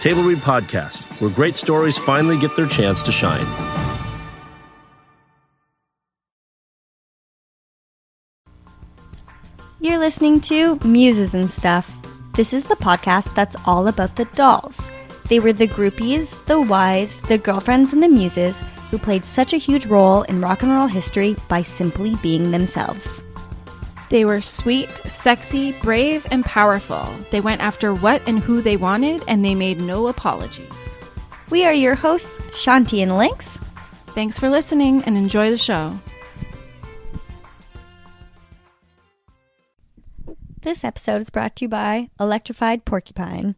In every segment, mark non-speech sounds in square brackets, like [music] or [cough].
Table Read Podcast, where great stories finally get their chance to shine. You're listening to Muses and Stuff. This is the podcast that's all about the dolls. They were the groupies, the wives, the girlfriends, and the muses who played such a huge role in rock and roll history by simply being themselves. They were sweet, sexy, brave, and powerful. They went after what and who they wanted, and they made no apologies. We are your hosts, Shanti and Lynx. Thanks for listening and enjoy the show. This episode is brought to you by Electrified Porcupine.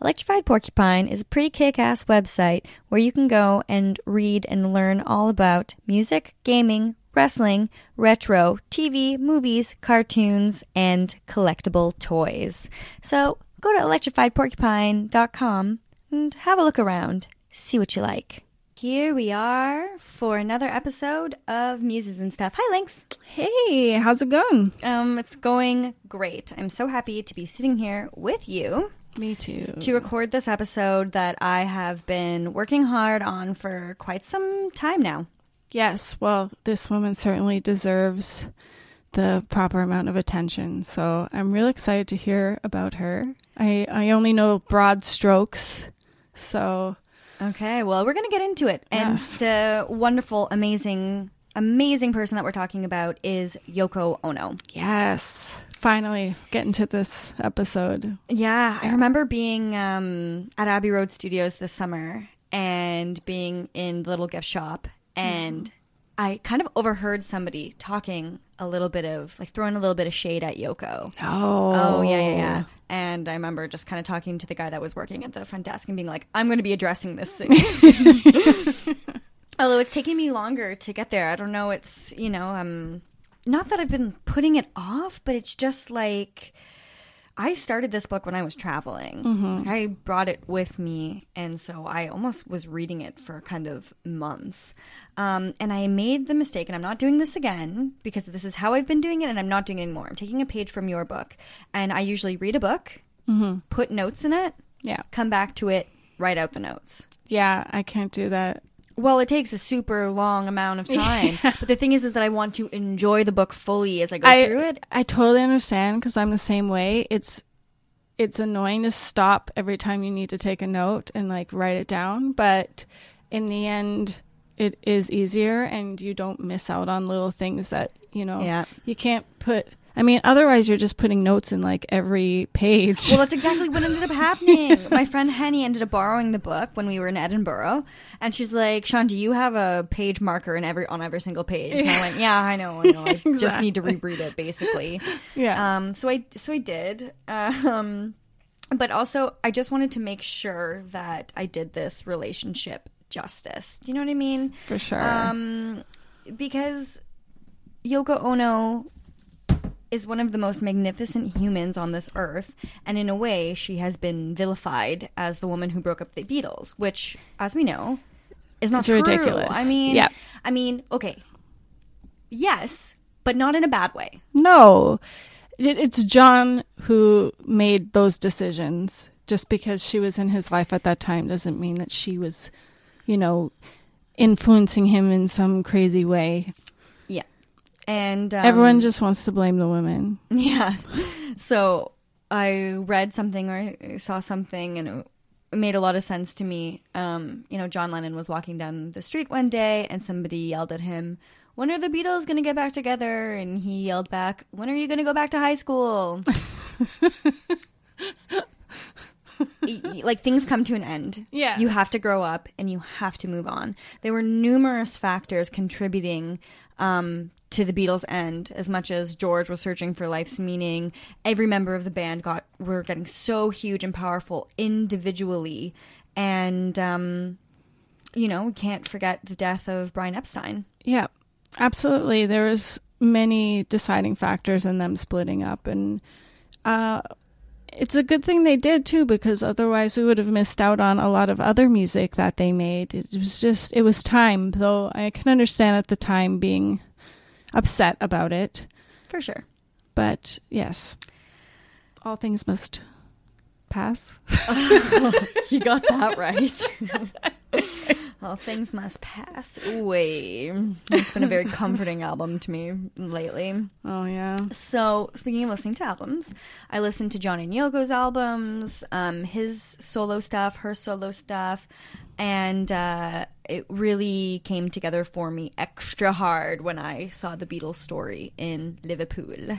Electrified Porcupine is a pretty kick ass website where you can go and read and learn all about music, gaming, wrestling, retro, TV, movies, cartoons, and collectible toys. So go to electrifiedporcupine.com and have a look around. See what you like. Here we are for another episode of Muses and Stuff. Hi, Lynx. Hey, how's it going? Um, it's going great. I'm so happy to be sitting here with you Me too. to record this episode that I have been working hard on for quite some time now. Yes, well, this woman certainly deserves the proper amount of attention. So I'm real excited to hear about her. I, I only know broad strokes. So Okay, well, we're going to get into it. And Yes. the wonderful, amazing, amazing person that we're talking about is Yoko Ono. yes, finally getting to this episode. Yeah, I remember being um, at Abbey Road Studios this summer and being in the little gift shop, and I kind of overheard somebody talking a little bit of, like, throwing a little bit of shade at Yoko. Oh, Oh, yeah, yeah, yeah. And I remember just kind of talking to the guy that was working at the front desk and being like, I'm going to be addressing this soon. [laughs] Although it's taking me longer to get there. I don't know. It's, you know, um, not that I've been putting it off, but it's just like I started this book when I was traveling. I brought it with me. And so I almost was reading it for kind of months. Um, and I made the mistake, and I'm not doing this again because this is how I've been doing it, and I'm not doing it anymore. I'm taking a page from your book, and I usually read a book, put notes in it, Yeah. come back to it, write out the notes. Yeah, I can't do that. Well, it takes a super long amount of time. [laughs] But the thing is, is that I want to enjoy the book fully as I go I, through it. I totally understand because I'm the same way. It's it's annoying to stop every time you need to take a note and like write it down, but in the end it is easier and you don't miss out on little things that, you know, Yeah. you can't put I mean, otherwise you're just putting notes in like every page. Well, that's exactly what ended up happening. [laughs] My friend Henny ended up borrowing the book when we were in Edinburgh, and she's like, "Sean, do you have a page marker in every on every single page?" And I went, "Yeah, I know, I know. I [laughs] just need to reread it, basically." yeah. Um, so I so I did. Um, but also I just wanted to make sure that I did this relationship justice. Do you know what I mean? For sure. Um, because Yoko Ono is one of the most magnificent humans on this earth, and in a way, she has been vilified as the woman who broke up the Beatles, which, as we know, is not It's true. ridiculous. I mean, Yeah. I mean, okay, yes, but not in a bad way. No, it's John who made those decisions. Just because she was in his life at that time doesn't mean that she was, you know, influencing him in some crazy way. Yeah, and um, Everyone just wants to blame the women. [laughs] Yeah. So I read something or I saw something and it made a lot of sense to me. Um, you know, John Lennon was walking down the street one day and somebody yelled at him, When are the Beatles going to get back together? And he yelled back, When are you going to go back to high school? [laughs] Like things come to an end. Yes. You have to grow up and you have to move on. There were numerous factors contributing um, to the Beatles' end. As much as George was searching for life's meaning, every member of the band got were getting so huge and powerful individually, and um, you know we can't forget the death of Brian Epstein. Yeah, absolutely. There was many deciding factors in them splitting up, and uh, it's a good thing they did too, because otherwise we would have missed out on a lot of other music that they made. It was just, it was time, though I can understand at the time being upset about it. For sure. But yes, all things must pass. [laughs] You got that right. [laughs] all things must pass away. It's been a very comforting album to me lately. Oh yeah, So, speaking of listening to albums, I listened to John and Yoko's albums, um, his solo stuff, her solo stuff, and uh, it really came together for me extra hard when I saw the Beatles story in Liverpool.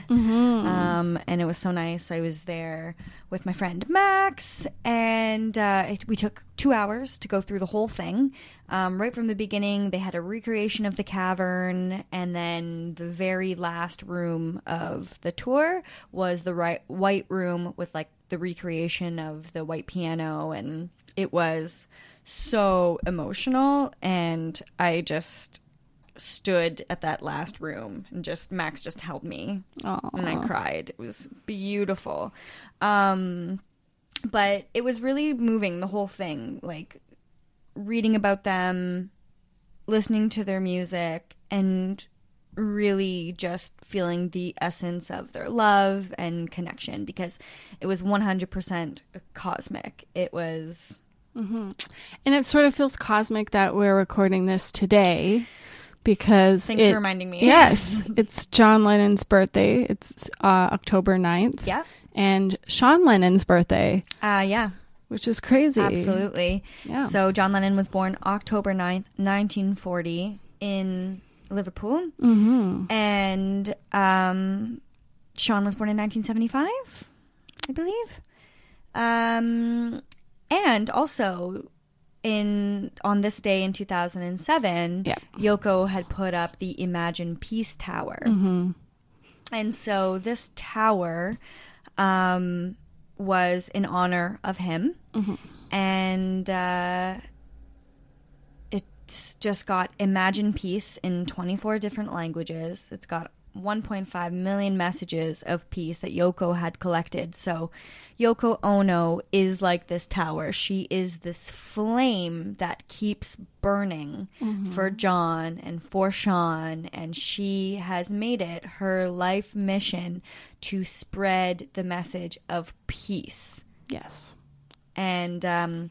Um, and it was so nice. I was there with my friend Max, and uh, it, we took two hours to go through the whole thing. Um, right from the beginning, they had a recreation of the cavern, and then the very last room of the tour was the right, white room with like the recreation of the white piano, and it was so emotional. And I just stood at that last room and just Max just held me and I cried. It was beautiful. Um but it was really moving the whole thing like reading about them, listening to their music and really just feeling the essence of their love and connection because it was 100% cosmic. It was and it sort of feels cosmic that we're recording this today because thanks it- for reminding me. yes, [laughs] it's John Lennon's birthday. It's uh, October 9th. Yeah. And Sean Lennon's birthday, Uh yeah. which is crazy. Absolutely. Yeah. So John Lennon was born October 9th, 1940 in Liverpool. Mm-hmm. And um, Sean was born in 1975, I believe. Um, and also in on this day in 2007, Yeah. Yoko had put up the Imagine Peace Tower. Mm-hmm. And so this tower um, was in honor of him. And uh, it's just got Imagine Peace in 24 different languages. It's got 1.5 million messages of peace that Yoko had collected. So Yoko Ono is like this tower. She is this flame that keeps burning for John and for Sean. And she has made it her life mission to spread the message of peace Yes. and um,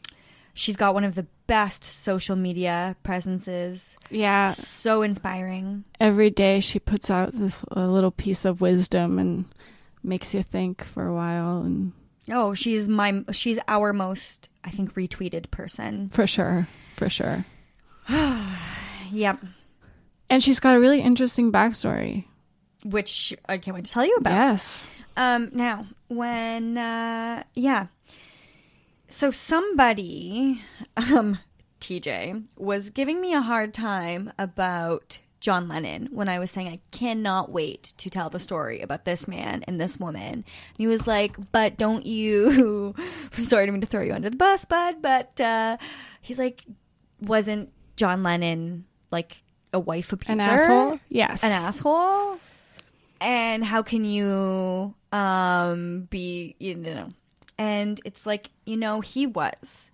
she's got one of the best social media presences. Yeah. So inspiring. Every day she puts out this a little piece of wisdom and makes you think for a while and Oh, she's my she's our most I think retweeted person. for sure, for sure. [sighs] Yep. And she's got a really interesting backstory. which I can't wait to tell you about. Yes. Um, now, when, uh, yeah. So somebody, um, TJ, was giving me a hard time about John Lennon when I was saying I cannot wait to tell the story about this man and this woman. And he was like, but don't you, [laughs] sorry to mean to throw you under the bus, bud, but, uh, he's like, wasn't John Lennon like a wife abuser? An asshole? Yes. An asshole? And how can you um be you know and it's like you know he was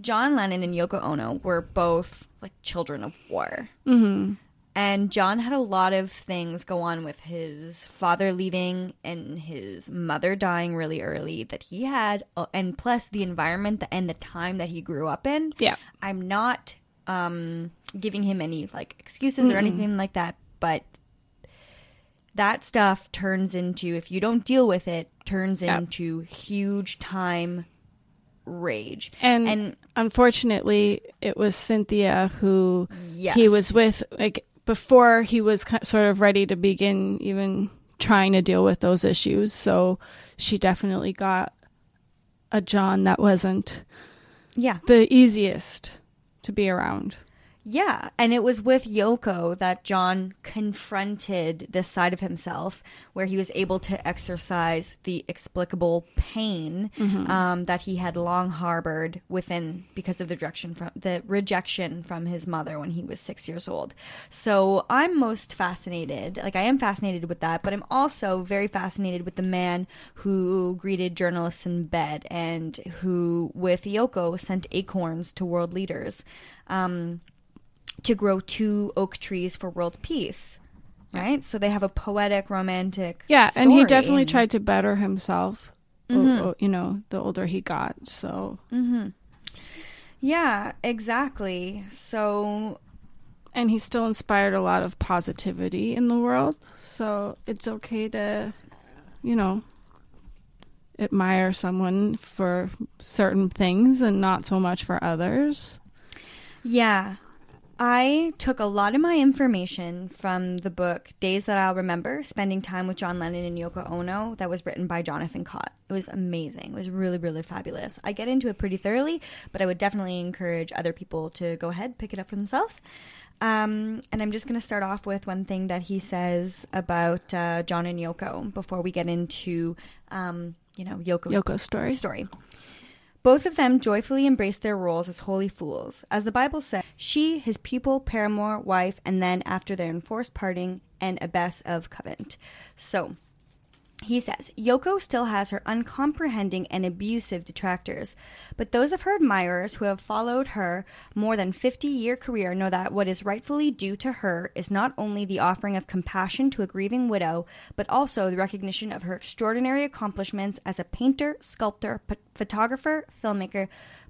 john lennon and yoko ono were both like children of war Mm-hmm. and john had a lot of things go on with his father leaving and his mother dying really early that he had uh, and plus the environment and the time that he grew up in Yeah. i'm not um giving him any like excuses or anything like that but that stuff turns into if you don't deal with it turns Yep. into huge time rage And, and unfortunately, it was Cynthia who yes he was with, like, before he was sort of ready to begin even trying to deal with those issues. So she definitely got a John that wasn't yeah the easiest to be around. Yeah, and it was with Yoko that John confronted this side of himself, where he was able to exercise the explicable pain um, that he had long harbored within because of the rejection from the rejection from his mother when he was six years old. So I'm most fascinated, like I am fascinated with that, but I'm also very fascinated with the man who greeted journalists in bed and who, with Yoko, sent acorns to world leaders. Um, to grow two oak trees for world peace. Right? So they have a poetic, romantic. Yeah, and he definitely tried to better himself. o- o- mm-hmm. you know, the older he got. So, mm-hmm. Yeah, exactly. So and he still inspired a lot of positivity in the world. So it's okay to, you know, admire someone for certain things and not so much for others. Yeah. I took a lot of my information from the book Days That I'll Remember Spending Time with John Lennon and Yoko Ono that was written by Jonathan Cott. It was amazing. It was really, really fabulous. I get into it pretty thoroughly, but I would definitely encourage other people to go ahead, pick it up for themselves. Um, and I'm just going to start off with one thing that he says about uh, John and Yoko before we get into, um, you know, Yoko's Yoko's story. story. Both of them joyfully embraced their roles as holy fools. As the Bible says, she, his pupil, paramour, wife, and then after their enforced parting, an abbess of Covent. So, he says, Yoko still has her uncomprehending and abusive detractors, but those of her admirers who have followed her more than 50 year career know that what is rightfully due to her is not only the offering of compassion to a grieving widow, but also the recognition of her extraordinary accomplishments as a painter, sculptor, p- photographer, filmmaker,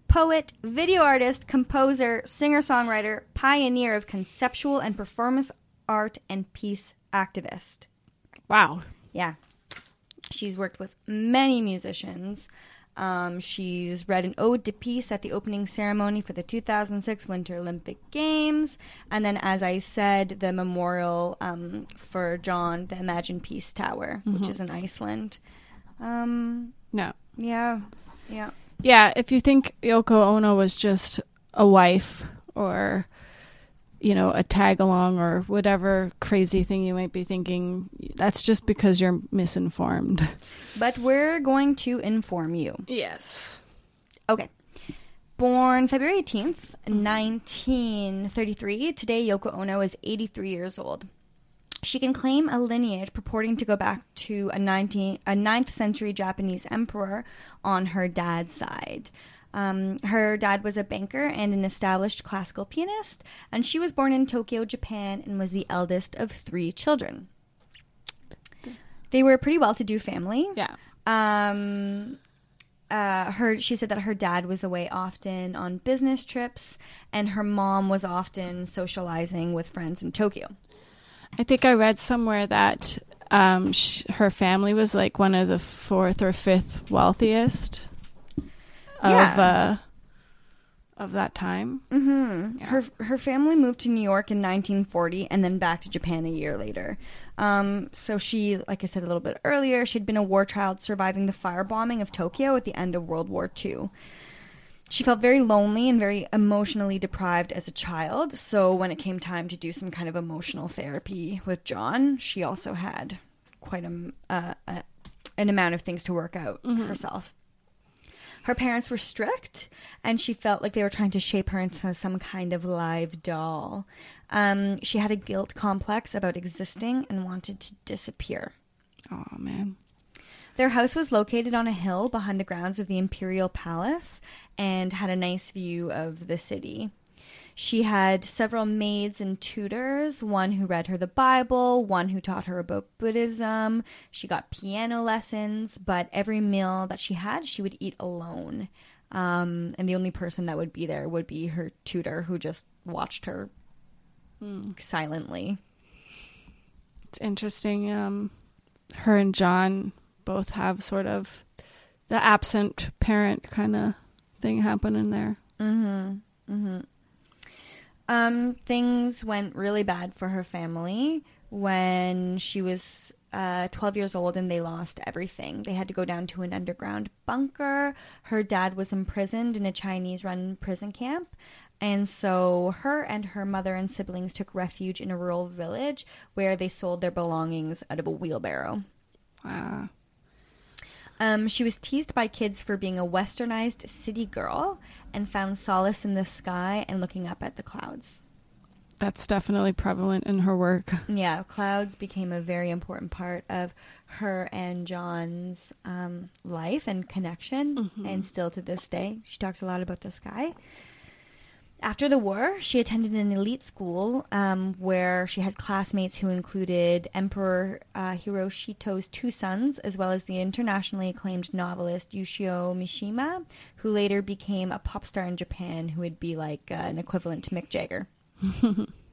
poet, video artist, composer, singer songwriter, pioneer of conceptual and performance art, and peace activist. Wow. Yeah. She's worked with many musicians. Um, she's read an ode to peace at the opening ceremony for the 2006 Winter Olympic Games. And then, as I said, the memorial um, for John, the Imagine Peace Tower, which is in Iceland. Um, No. yeah. Yeah. Yeah, if you think Yoko Ono was just a wife or you know, a tag along or whatever crazy thing you might be thinking, that's just because you're misinformed. [laughs] But we're going to inform you. Yes. Okay. Born February 18th, 1933, today Yoko Ono is 83 years old. She can claim a lineage purporting to go back to a, 19, a 9th century Japanese emperor on her dad's side. Um, her dad was a banker and an established classical pianist, and she was born in Tokyo, Japan, and was the eldest of three children. They were a pretty well to do family. Yeah. Um, uh, her she said that her dad was away often on business trips, and her mom was often socializing with friends in Tokyo. I think I read somewhere that um, sh- her family was like one of the fourth or fifth wealthiest of Yeah. of that time. Mm-hmm. Yeah. Her her family moved to New York in 1940 and then back to Japan a year later. Um, so she, like I said a little bit earlier, she'd been a war child surviving the firebombing of Tokyo at the end of World War II. She felt very lonely and very emotionally deprived as a child. So when it came time to do some kind of emotional therapy with John, she also had quite a, uh, a an amount of things to work out herself. Her parents were strict, and she felt like they were trying to shape her into some kind of live doll. Um, she had a guilt complex about existing and wanted to disappear. Oh man. Their house was located on a hill behind the grounds of the Imperial Palace and had a nice view of the city. She had several maids and tutors, one who read her the Bible, one who taught her about Buddhism. She got piano lessons, but every meal that she had, she would eat alone. Um, and the only person that would be there would be her tutor, who just watched her silently. It's interesting. Um, her and John both have sort of the absent parent kind of thing happening there. Um, things went really bad for her family when she was uh, 12 years old and they lost everything. They had to go down to an underground bunker. Her dad was imprisoned in a Chinese run prison camp. And so her and her mother and siblings took refuge in a rural village where they sold their belongings out of a wheelbarrow. Wow. Um, she was teased by kids for being a westernized city girl and found solace in the sky and looking up at the clouds. That's definitely prevalent in her work. Yeah, clouds became a very important part of her and John's um, life and connection, and still to this day, she talks a lot about the sky. After the war, she attended an elite school um, where she had classmates who included Emperor uh, Hirohito's two sons, as well as the internationally acclaimed novelist Yukio Mishima, who later became a pop star in Japan who would be like uh, an equivalent to Mick Jagger. [laughs]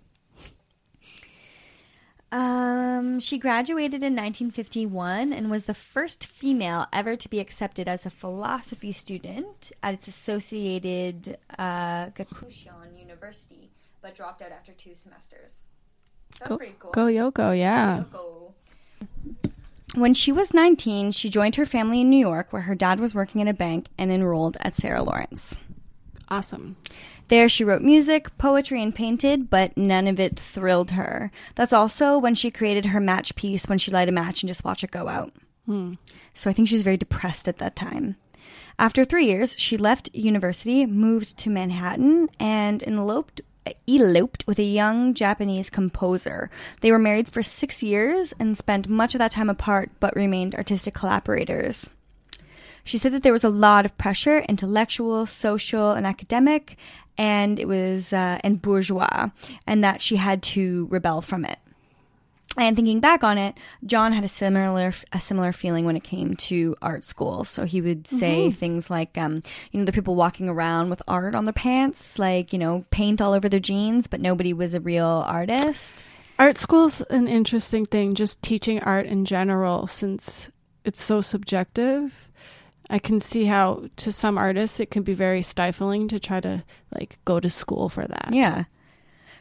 Um, she graduated in 1951 and was the first female ever to be accepted as a philosophy student at its associated uh, Gakushuin University, but dropped out after two semesters. That's Go, pretty cool. go Yoko, yeah. Go. When she was 19, she joined her family in New York, where her dad was working in a bank and enrolled at Sarah Lawrence. Awesome. There, she wrote music, poetry, and painted, but none of it thrilled her. That's also when she created her match piece when she light a match and just watch it go out. Hmm. So I think she was very depressed at that time. After three years, she left university, moved to Manhattan, and eloped eloped with a young Japanese composer. They were married for six years and spent much of that time apart, but remained artistic collaborators. She said that there was a lot of pressure, intellectual, social, and academic, and it was uh, and bourgeois, and that she had to rebel from it. And thinking back on it, John had a similar a similar feeling when it came to art school. So he would say things like, um, you know, the people walking around with art on their pants, like you know, paint all over their jeans, but nobody was a real artist. Art school's an interesting thing, just teaching art in general, since it's so subjective. I can see how to some artists it can be very stifling to try to like go to school for that. Yeah.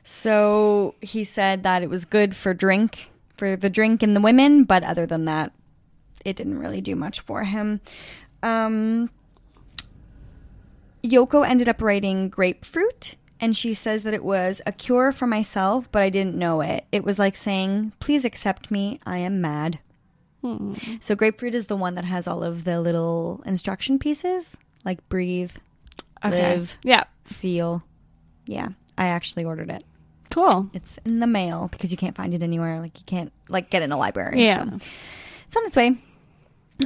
So he said that it was good for drink, for the drink and the women, but other than that, it didn't really do much for him. Um, Yoko ended up writing Grapefruit, and she says that it was a cure for myself, but I didn't know it. It was like saying, Please accept me, I am mad. Hmm. So, Grapefruit is the one that has all of the little instruction pieces, like breathe, Okay. live, Yeah. feel. Yeah, I actually ordered it. Cool. It's in the mail because you can't find it anywhere. Like you can't like get in a library. Yeah. so it's on its way.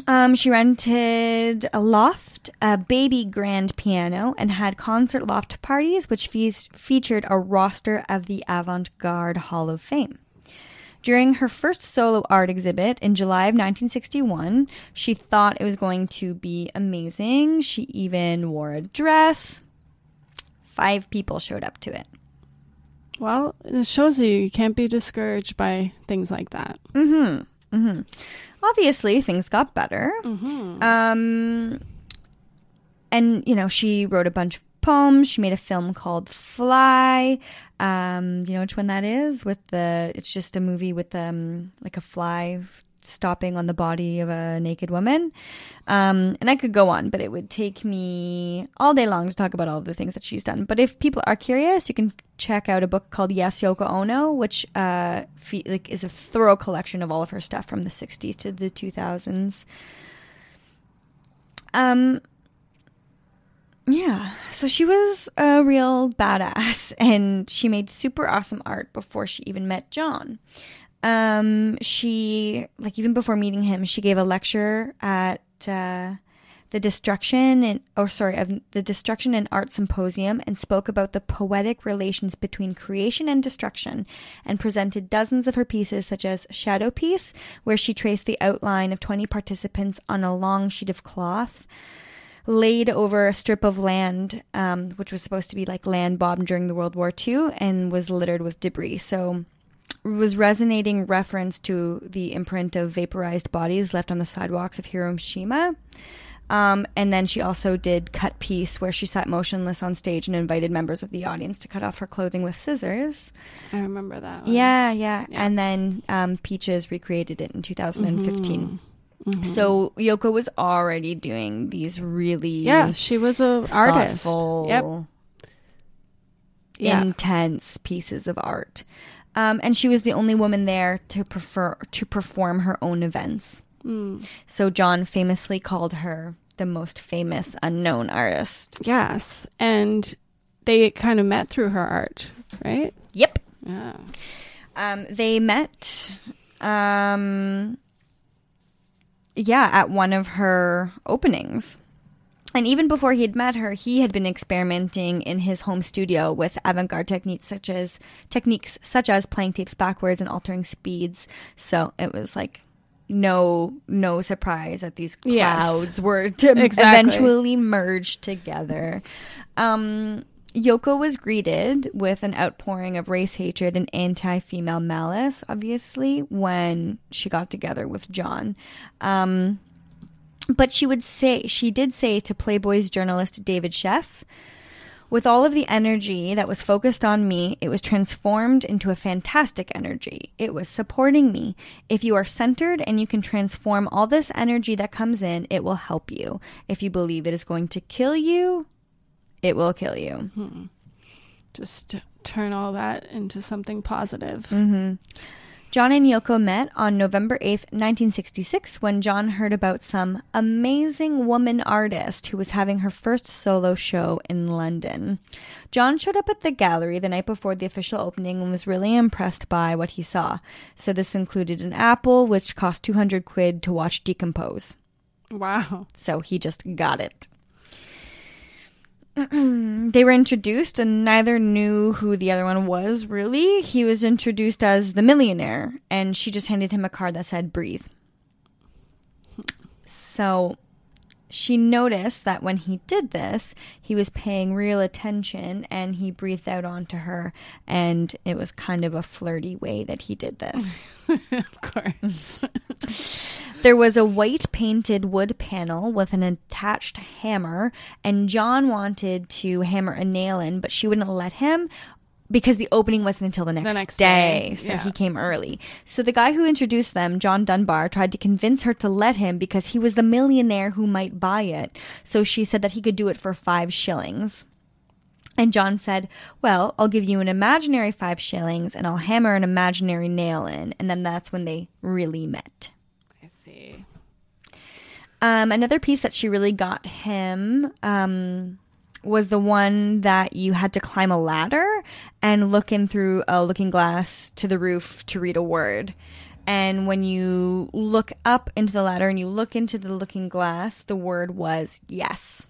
Um, she rented a loft, a baby grand piano, and had concert loft parties, which fees- featured a roster of the Avant-Garde Hall of Fame. During her first solo art exhibit in July of 1961, she thought it was going to be amazing. She even wore a dress. Five people showed up to it. Well, it shows you you can't be discouraged by things like that. Mm-hmm. Mm-hmm. Obviously, things got better. Mm-hmm. Um, and you know, she wrote a bunch of poems. She made a film called Fly. Um, do you know which one that is? With the, it's just a movie with um, like a fly stopping on the body of a naked woman. Um, and I could go on, but it would take me all day long to talk about all the things that she's done. But if people are curious, you can check out a book called Yes Yoko Ono, which uh, fe- like is a thorough collection of all of her stuff from the 60s to the 2000s. Um, yeah, so she was a real badass, [laughs] and she made super awesome art before she even met John. Um, she like even before meeting him, she gave a lecture at uh, the destruction and or sorry of the destruction and art symposium and spoke about the poetic relations between creation and destruction and presented dozens of her pieces such as shadow piece where she traced the outline of 20 participants on a long sheet of cloth laid over a strip of land um, which was supposed to be like land bombed during the world war ii and was littered with debris so was resonating reference to the imprint of vaporized bodies left on the sidewalks of Hiroshima. Um, and then she also did cut piece where she sat motionless on stage and invited members of the audience to cut off her clothing with scissors. I remember that. One. Yeah, yeah, yeah. And then um, Peaches recreated it in 2015. Mm-hmm. Mm-hmm. So Yoko was already doing these really yeah. She was a artist. Yep. Intense yeah. pieces of art. Um, and she was the only woman there to prefer to perform her own events. Mm. So John famously called her the most famous unknown artist. Yes, and they kind of met through her art, right? Yep. Yeah. Um, they met. Um, yeah, at one of her openings. And even before he had met her, he had been experimenting in his home studio with avant-garde techniques such as techniques such as playing tapes backwards and altering speeds. So it was like no no surprise that these clouds yes. were to exactly. eventually merge together. Um, Yoko was greeted with an outpouring of race hatred and anti female malice, obviously, when she got together with John. Um, but she would say, she did say to Playboy's journalist David Sheff, with all of the energy that was focused on me, it was transformed into a fantastic energy. It was supporting me. If you are centered and you can transform all this energy that comes in, it will help you. If you believe it is going to kill you, it will kill you. Hmm. Just turn all that into something positive. Mm-hmm. John and Yoko met on November 8th, 1966, when John heard about some amazing woman artist who was having her first solo show in London. John showed up at the gallery the night before the official opening and was really impressed by what he saw. So, this included an apple, which cost 200 quid to watch decompose. Wow. So, he just got it. [clears throat] they were introduced and neither knew who the other one was really. He was introduced as the millionaire and she just handed him a card that said breathe. So she noticed that when he did this, he was paying real attention and he breathed out onto her and it was kind of a flirty way that he did this. [laughs] of course. [laughs] There was a white painted wood panel with an attached hammer, and John wanted to hammer a nail in, but she wouldn't let him because the opening wasn't until the next, the next day, day. So yeah. he came early. So the guy who introduced them, John Dunbar, tried to convince her to let him because he was the millionaire who might buy it. So she said that he could do it for five shillings. And John said, Well, I'll give you an imaginary five shillings and I'll hammer an imaginary nail in. And then that's when they really met I see. Um, another piece that she really got him um, was the one that you had to climb a ladder and look in through a looking glass to the roof to read a word. And when you look up into the ladder and you look into the looking glass, the word was yes.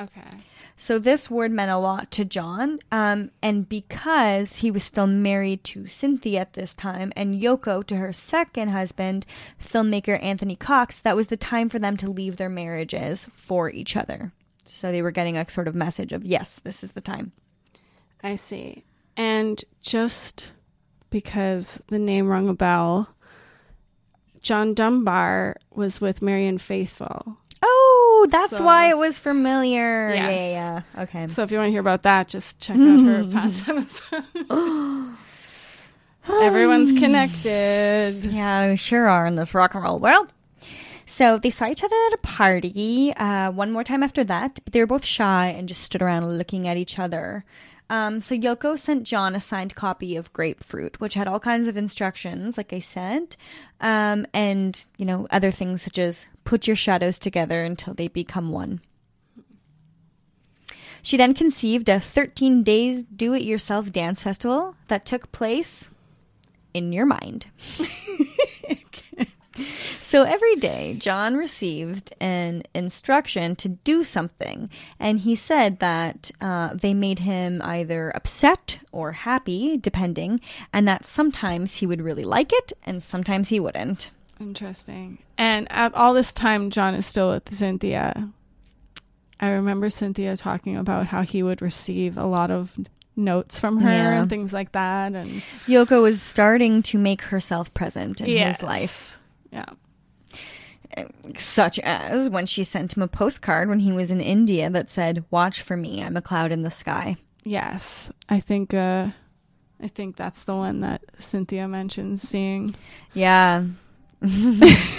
Okay. So this word meant a lot to John. Um, and because he was still married to Cynthia at this time and Yoko to her second husband, filmmaker Anthony Cox, that was the time for them to leave their marriages for each other. So they were getting a sort of message of, yes, this is the time. I see. And just because the name rung a bell, John Dunbar was with Marianne Faithfull. Oh, that's So- why it was familiar. Yeah, Yes. yeah, yeah. Okay. So if you want to hear about that, just check out her [laughs] past episode. [gasps] Everyone's connected. Yeah, we sure are in this rock and roll world. So they saw each other at a party uh, one more time after that, but they were both shy and just stood around looking at each other. Um, so Yoko sent John a signed copy of Grapefruit, which had all kinds of instructions, like I said, um, and you know other things such as put your shadows together until they become one. She then conceived a 13 days do it yourself dance festival that took place in your mind. [laughs] [laughs] So every day, John received an instruction to do something, and he said that uh, they made him either upset or happy, depending, and that sometimes he would really like it and sometimes he wouldn't. Interesting. And at all this time, John is still with Cynthia. I remember Cynthia talking about how he would receive a lot of notes from her Yeah. and things like that. And Yoko was starting to make herself present in Yes. his life, Yeah. such as when she sent him a postcard when he was in India that said, Watch for me, I'm a cloud in the sky. Yes. I think uh I think that's the one that Cynthia mentions seeing. Yeah. [laughs]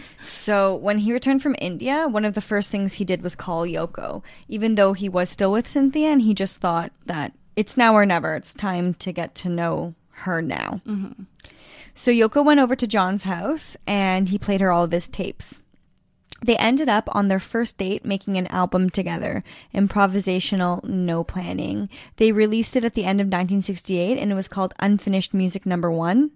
[laughs] so when he returned from India, one of the first things he did was call Yoko, even though he was still with Cynthia, and he just thought that it's now or never. It's time to get to know her now. Mm-hmm. So Yoko went over to John's house and he played her all of his tapes. They ended up on their first date making an album together, improvisational, no planning. They released it at the end of 1968 and it was called Unfinished Music Number One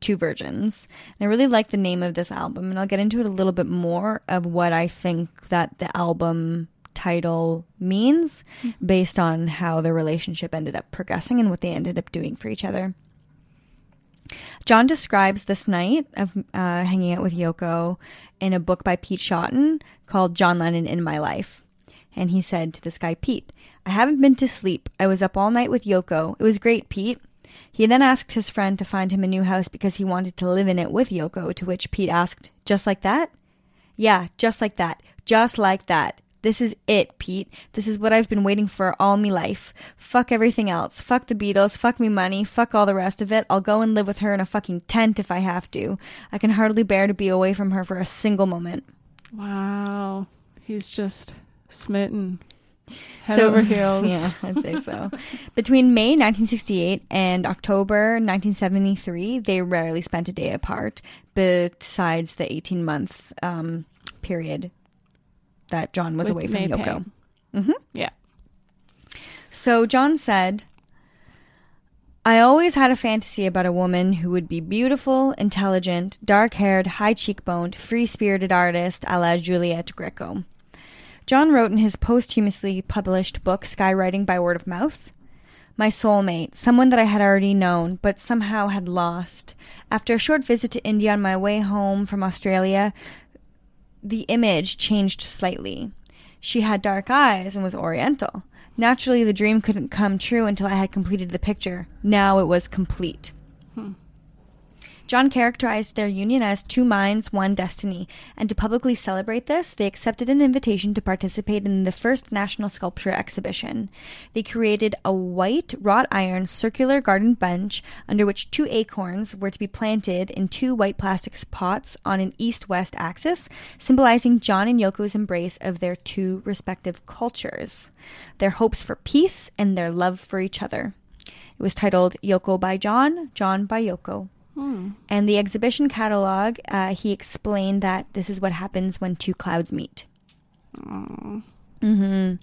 Two Virgins. And I really like the name of this album, and I'll get into it a little bit more of what I think that the album title means mm-hmm. based on how their relationship ended up progressing and what they ended up doing for each other. John describes this night of uh, hanging out with Yoko in a book by Pete Shotton called John Lennon in My Life. And he said to this guy, Pete, I haven't been to sleep. I was up all night with Yoko. It was great, Pete. He then asked his friend to find him a new house because he wanted to live in it with Yoko, to which Pete asked, Just like that? Yeah, just like that. Just like that. This is it, Pete. This is what I've been waiting for all me life. Fuck everything else. Fuck the Beatles. Fuck me money. Fuck all the rest of it. I'll go and live with her in a fucking tent if I have to. I can hardly bear to be away from her for a single moment. Wow. He's just smitten. Head So- over [laughs] heels. Yeah, I'd say so. Between May 1968 and October 1973, they rarely spent a day apart, besides the 18 month um, period that John was With away from May Yoko. Pang. Mm-hmm. Yeah. So John said, I always had a fantasy about a woman who would be beautiful, intelligent, dark haired, high cheekboned, free spirited artist a la Juliette Greco. John wrote in his posthumously published book, Skywriting by Word of Mouth. My soulmate, someone that I had already known, but somehow had lost. After a short visit to India on my way home from Australia, the image changed slightly. She had dark eyes and was oriental. Naturally, the dream couldn't come true until I had completed the picture. Now it was complete. Hmm. John characterized their union as two minds, one destiny, and to publicly celebrate this, they accepted an invitation to participate in the first National Sculpture Exhibition. They created a white wrought iron circular garden bench under which two acorns were to be planted in two white plastic pots on an east west axis, symbolizing John and Yoko's embrace of their two respective cultures, their hopes for peace, and their love for each other. It was titled Yoko by John, John by Yoko. And the exhibition catalog, uh, he explained that this is what happens when two clouds meet. Mm hmm.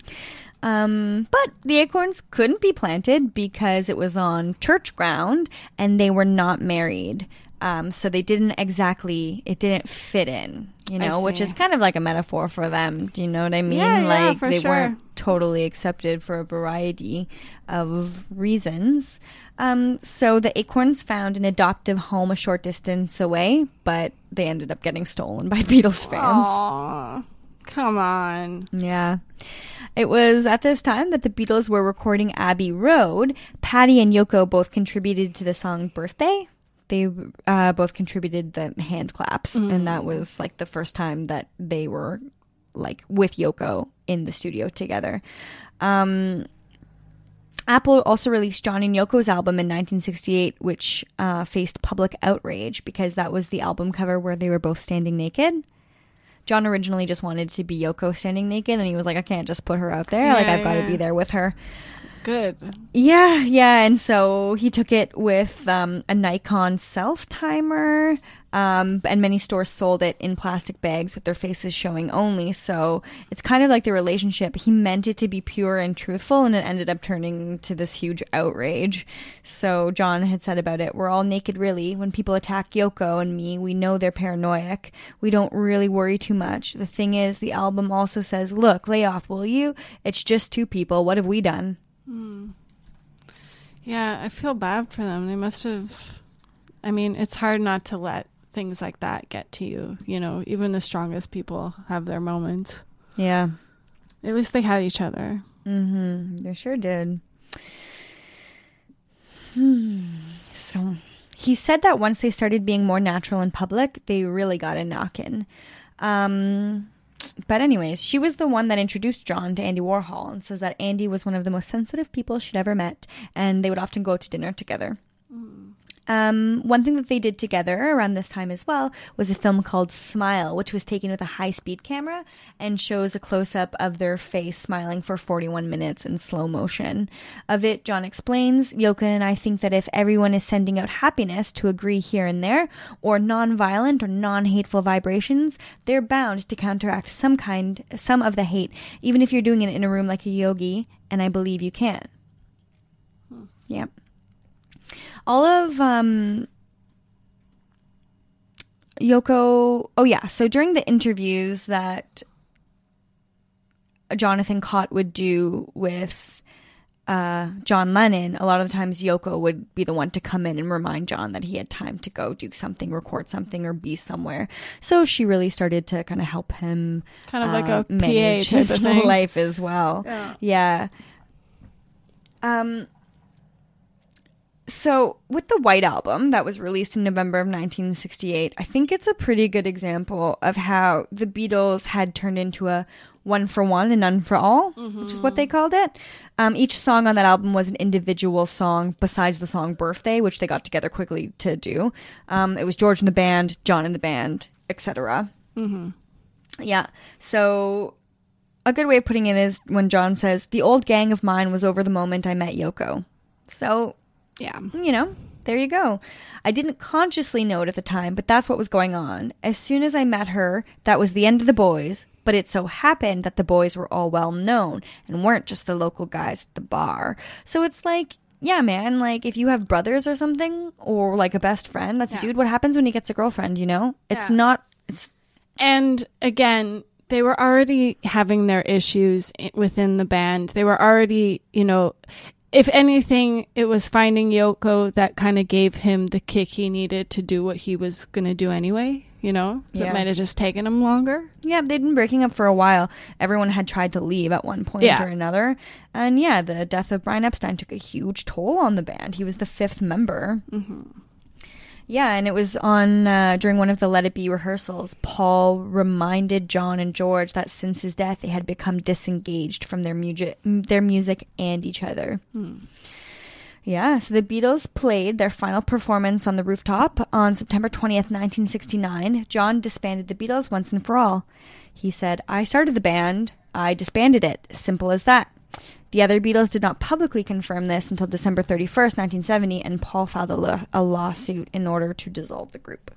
Um, but the acorns couldn't be planted because it was on church ground and they were not married. Um, so they didn't exactly, it didn't fit in, you know, which is kind of like a metaphor for them. Do you know what I mean? Yeah, yeah, like for they sure. weren't totally accepted for a variety of reasons. Um, so the acorns found an adoptive home a short distance away, but they ended up getting stolen by [laughs] Beatles fans. Aw, come on. Yeah. It was at this time that the Beatles were recording Abbey Road. Patty and Yoko both contributed to the song Birthday. They uh, both contributed the hand claps, and that was like the first time that they were like with Yoko in the studio together. Um, Apple also released John and Yoko's album in 1968, which uh, faced public outrage because that was the album cover where they were both standing naked. John originally just wanted to be Yoko standing naked, and he was like, I can't just put her out there. like, I've got to yeah. be there with her. Good. Yeah, yeah. And so he took it with um, a Nikon self timer, um, and many stores sold it in plastic bags with their faces showing only. So it's kind of like the relationship. He meant it to be pure and truthful, and it ended up turning to this huge outrage. So John had said about it We're all naked, really. When people attack Yoko and me, we know they're paranoid. We don't really worry too much. The thing is, the album also says, Look, lay off, will you? It's just two people. What have we done? Yeah, I feel bad for them. They must have. I mean, it's hard not to let things like that get to you. You know, even the strongest people have their moments. Yeah. At least they had each other. Mm-hmm. They sure did. Hmm. So he said that once they started being more natural in public, they really got a knock in. Um, but anyways, she was the one that introduced John to Andy Warhol and says that Andy was one of the most sensitive people she'd ever met, and they would often go to dinner together. Um, one thing that they did together around this time as well was a film called Smile, which was taken with a high speed camera and shows a close up of their face smiling for 41 minutes in slow motion. Of it, John explains Yoko and I think that if everyone is sending out happiness to agree here and there, or non violent or non hateful vibrations, they're bound to counteract some kind, some of the hate, even if you're doing it in a room like a yogi, and I believe you can. Yeah all of um Yoko oh yeah so during the interviews that Jonathan Cott would do with uh, John Lennon, a lot of the times Yoko would be the one to come in and remind John that he had time to go do something, record something, or be somewhere. So she really started to kind of help him, Kind of like uh, a PA manage type his [laughs] life as well. Yeah. Yeah. Um. So, with the White Album that was released in November of 1968, I think it's a pretty good example of how the Beatles had turned into a one for one and none for all, which is what they called it. Um, each song on that album was an individual song besides the song Birthday, which they got together quickly to do. Um, it was George and the band, John and the band, etc. Yeah. So a good way of putting it is when John says, The old gang of mine was over the moment I met Yoko. So, Yeah. you know, there you go. I didn't consciously know it at the time, but that's what was going on. As soon as I met her, that was the end of the boys, but it so happened that the boys were all well known and weren't just the local guys at the bar. So it's like, yeah, man, like if you have brothers or something, or like a best friend, that's a dude. What happens when he gets a girlfriend, you know? It's Yeah. not, it's, And again, they were already having their issues within the band. They were already, you know, if anything, it was finding Yoko that kind of gave him the kick he needed to do what he was going to do anyway, you know? Yeah. It might have just taken him longer. Yeah, they'd been breaking up for a while. Everyone had tried to leave at one point Yeah. or another. And yeah, the death of Brian Epstein took a huge toll on the band. He was the fifth member. Mm-hmm. Yeah, and it was on uh, during one of the Let It Be rehearsals. Paul reminded John and George that since his death, they had become disengaged from their music, their music and each other. Yeah, so the Beatles played their final performance on the rooftop on September 20th, 1969. John disbanded the Beatles once and for all. He said, I started the band, I disbanded it. Simple as that. The other Beatles did not publicly confirm this until December 31st, 1970, and Paul filed a, la- a lawsuit in order to dissolve the group.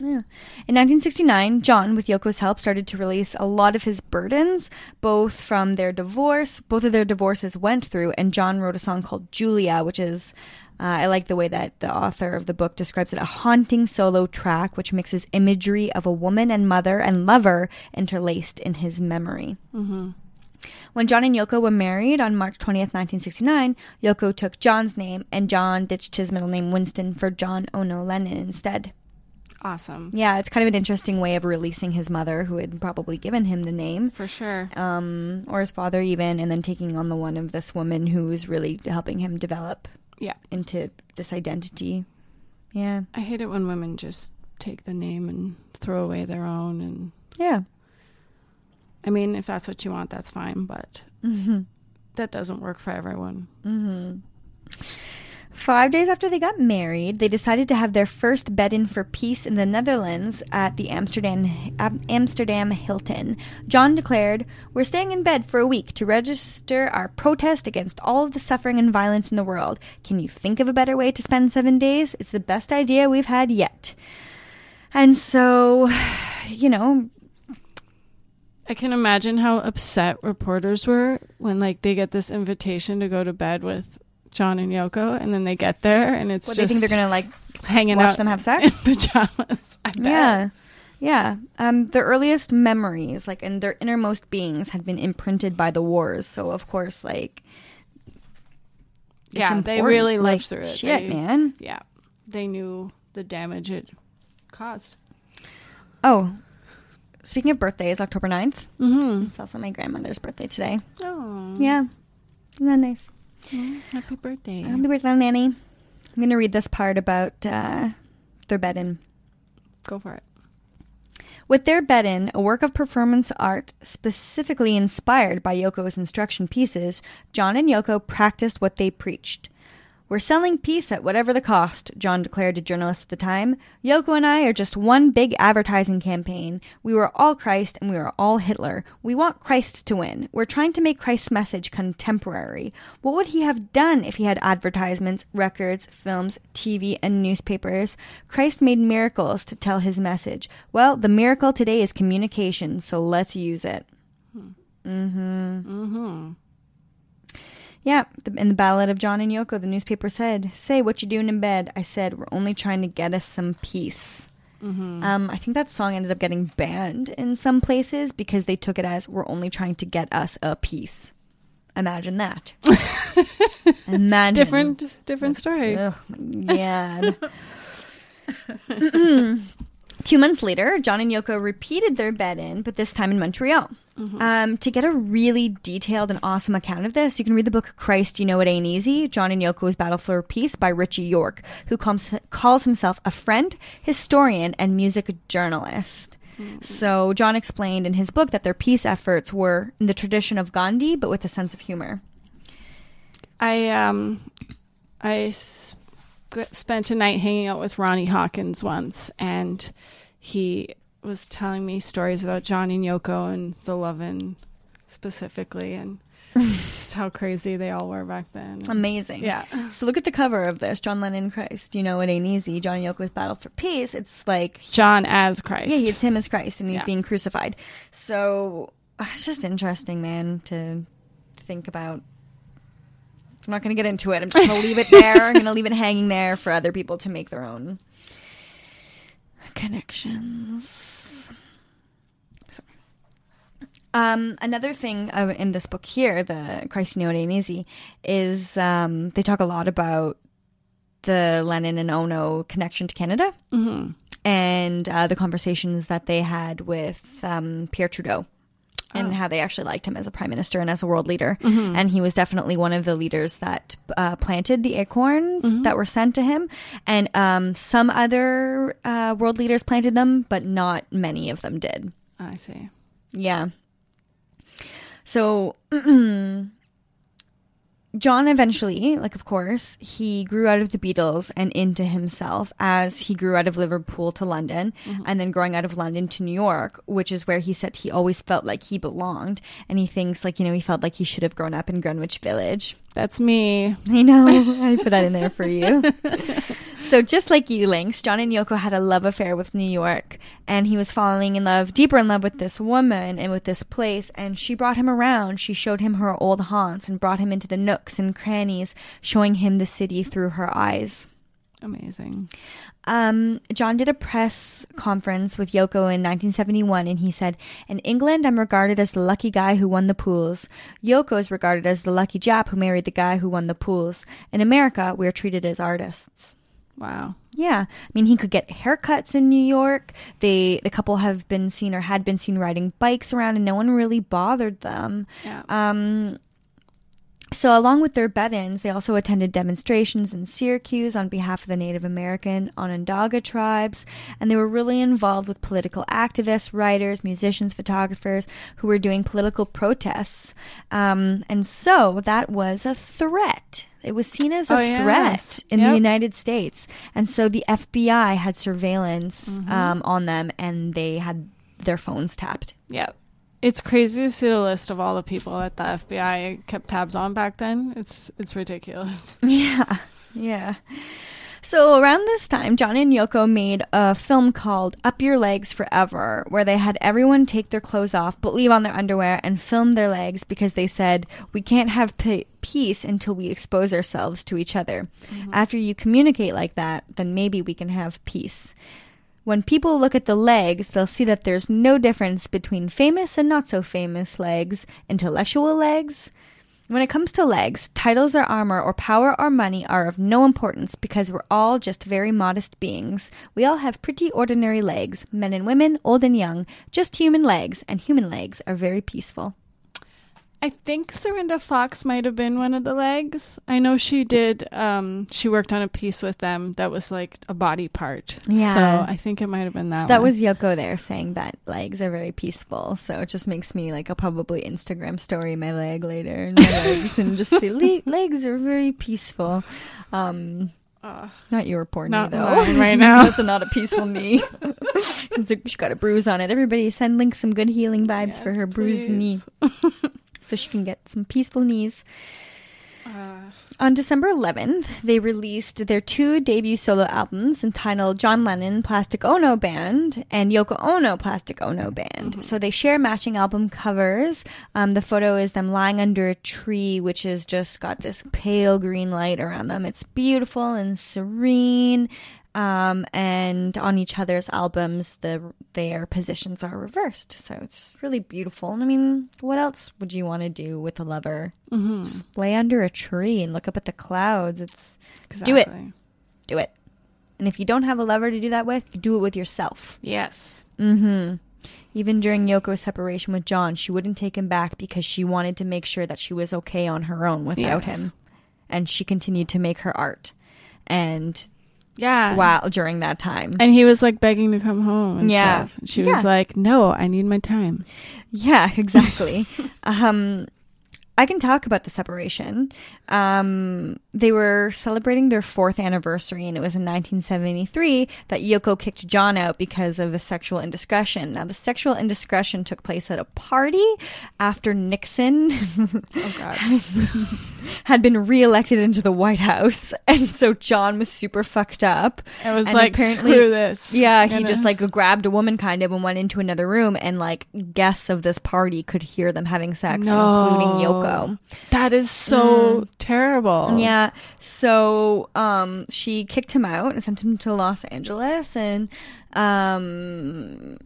Yeah. In 1969, John, with Yoko's help, started to release a lot of his burdens, both from their divorce. Both of their divorces went through, and John wrote a song called Julia, which is, uh, I like the way that the author of the book describes it, a haunting solo track which mixes imagery of a woman and mother and lover interlaced in his memory. When John and Yoko were married on March 20th, 1969, Yoko took John's name, and John ditched his middle name Winston for John Ono Lennon instead. Awesome. Yeah, it's kind of an interesting way of releasing his mother, who had probably given him the name, For sure. um, or his father even, and then taking on the one of this woman who was really helping him develop Yeah. into this identity. Yeah, I hate it when women just take the name and throw away their own and yeah, I mean, if that's what you want, that's fine, but Mm-hmm. that doesn't work for everyone. Five days after they got married, they decided to have their first bed in for peace in the Netherlands at the Amsterdam Am- Amsterdam Hilton. John declared, "We're staying in bed for a week to register our protest against all of the suffering and violence in the world. Can you think of a better way to spend seven days? It's the best idea we've had yet." And so, [sighs] you know, I can imagine how upset reporters were when like they get this invitation to go to bed with John and Yoko, and then they get there and it's what just you think they're gonna like hanging watch out them have sex in [laughs] pajamas. I bet. Yeah. Yeah. Um, their earliest memories, like, and their innermost beings had been imprinted by the wars. So, of course, like, yeah, they really lived Like, through it. Shit, They- man. Yeah, they knew the damage it caused. Oh, speaking of birthdays, October 9th. Mm-hmm. It's also my grandmother's birthday today. Oh, Yeah. Isn't that nice? Well, happy birthday. Happy birthday, Nanny. I'm going to read this part about uh, their bed in. Go for it. With their bed in, a work of performance art specifically inspired by Yoko's instruction pieces, John and Yoko practiced what they preached. We're selling peace at whatever the cost, John declared to journalists at the time. Yoko and I are just one big advertising campaign. We were all Christ and we were all Hitler. We want Christ to win. We're trying to make Christ's message contemporary. What would he have done if he had advertisements, records, films, TV, and newspapers? Christ made miracles to tell his message. Well, the miracle today is communication, so let's use it. Mm hmm. Mm-hmm. Yeah, the, in the Ballad of John and Yoko, the newspaper said, "Say what you doing in bed." I said, "We're only trying to get us some peace." Mm-hmm. Um, I think that song ended up getting banned in some places because they took it as "We're only trying to get us a peace." Imagine that. [laughs] Imagine different, different story. Oh god. [laughs] [clears throat] [laughs] Two months later, John and Yoko repeated their bed in, but this time in Montreal. Um, to get a really detailed and awesome account of this, you can read the book Christ, You Know It Ain't Easy John and Yoko's Battle for Peace by Ritchie Yorke, who comes, calls himself a friend, historian, and music journalist. So, John explained in his book that their peace efforts were in the tradition of Gandhi, but with a sense of humor. I um, I s- spent a night hanging out with Ronnie Hawkins once, and he was telling me stories about John and Yoko and the Lovin' specifically, and [laughs] just how crazy they all were back then. Amazing. yeah, So look at the cover of this, John Lennon Christ. You know it ain't easy. John Yoko's Battle for Peace. It's like John as Christ. yeah, it's him as Christ, and he's Yeah. being crucified. So uh, it's just interesting, man, to think about. I'm not going to get into it. I'm just going to leave it there. I'm going to leave it hanging there for other people to make their own connections. So- Um, another thing uh, in this book here, the Christ Easy, is um, they talk a lot about the Lennon and Ono connection to Canada hmm and uh, the conversations that they had with um, Pierre Trudeau and Oh. how they actually liked him as a prime minister and as a world leader. And he was definitely one of the leaders that uh, planted the acorns that were sent to him. And um, some other uh, world leaders planted them, but not many of them did. I see. Yeah. So [clears throat] John eventually, like of course, he grew out of the Beatles and into himself as he grew out of Liverpool to London mm-hmm. and then growing out of London to New York, which is where he said he always felt like he belonged and he thinks like, you know, he felt like he should have grown up in Greenwich Village. That's me. I know. I put that in there for you. [laughs] so just like you, Lynx, John and Yoko had a love affair with New York, and he was falling in love, deeper in love with this woman and with this place. And she brought him around. She showed him her old haunts and brought him into the nooks and crannies, showing him the city through her eyes. Amazing. Um, John did a press conference with Yoko in 1971, and he said, In England, I'm regarded as the lucky guy who won the pools. Yoko is regarded as the lucky Jap who married the guy who won the pools. In America, we're treated as artists. Wow. Yeah, I mean, he could get haircuts in New York. They, the couple have been seen or had been seen riding bikes around, and no one really bothered them. Yeah. Um, So, along with their bed ins, they also attended demonstrations in Syracuse on behalf of the Native American Onondaga tribes, and they were really involved with political activists, writers, musicians, photographers who were doing political protests. Um, and so that was a threat. It was seen as a Oh, threat yes. in the United States. And so the FBI had surveillance Mm-hmm. um, on them and they had their phones tapped. Yeah. It's crazy to see the list of all the people that the FBI kept tabs on back then. It's it's ridiculous. [laughs] Yeah, yeah. So around this time, John and Yoko made a film called Up Your Legs Forever, where they had everyone take their clothes off but leave on their underwear and film their legs because they said, We can't have p- peace until we expose ourselves to each other. Mm-hmm. After you communicate like that, then maybe we can have peace. When people look at the legs, they'll see that there's no difference between famous and not so famous legs, intellectual legs, when it comes to legs, titles or armor or power or money are of no importance because we're all just very modest beings. We all have pretty ordinary legs, men and women, old and young, just human legs, and human legs are very peaceful. I think Serinda Fox might have been one of the legs. I know she did. Um, she worked on a piece with them that was like a body part. Yeah. So I think it might have been that. So that one. was Yoko there saying that legs are very peaceful. So it just makes me like I'll probably Instagram story my leg later and my legs and just say "Le- [laughs] legs are very peaceful. Um, Ugh. not your poor knee though. right [laughs] now. That's not a peaceful knee. [laughs] She got a bruise on it. Everybody send Link some good healing vibes for Yes, her bruised knee. So she can get some peaceful knees. Uh, On December 11th, they released their two debut solo albums entitled John Lennon Plastic Ono Band and Yoko Ono Plastic Ono Band. So they share matching album covers. Um, the photo is them lying under a tree, which has just got this pale green light around them. It's beautiful and serene. Um, and on each other's albums, the their positions are reversed, so it's really beautiful. And I mean, what else would you want to do with a lover? mhm. Just lay under a tree and look up at the clouds. It's Do it. Do it. And if you don't have a lover to do that with, you do it with yourself. Yes. Mm-hmm. Even during Yoko's separation with John, she wouldn't take him back because she wanted to make sure that she was okay on her own without Yes. him. And she continued to make her art. And Yeah. wow, during that time. And he was like begging to come home. And Yeah. stuff. She Yeah. was like, "No, I need my time." Yeah, [laughs] exactly. um, I can talk about the separation. Um, they were celebrating their fourth anniversary, and it was in 1973 that Yoko kicked John out because of a sexual indiscretion. Now, the sexual indiscretion took place at a party after Nixon Oh God. [laughs] had been reelected into the White House, and so John was super fucked up. I was And like, apparently- "Screw this." Yeah, he You just like grabbed a woman kind of and went into another room, and like guests of this party could hear them having sex, including Yoko. That is so terrible. Yeah, so um, she kicked him out and sent him to Los Angeles, and um,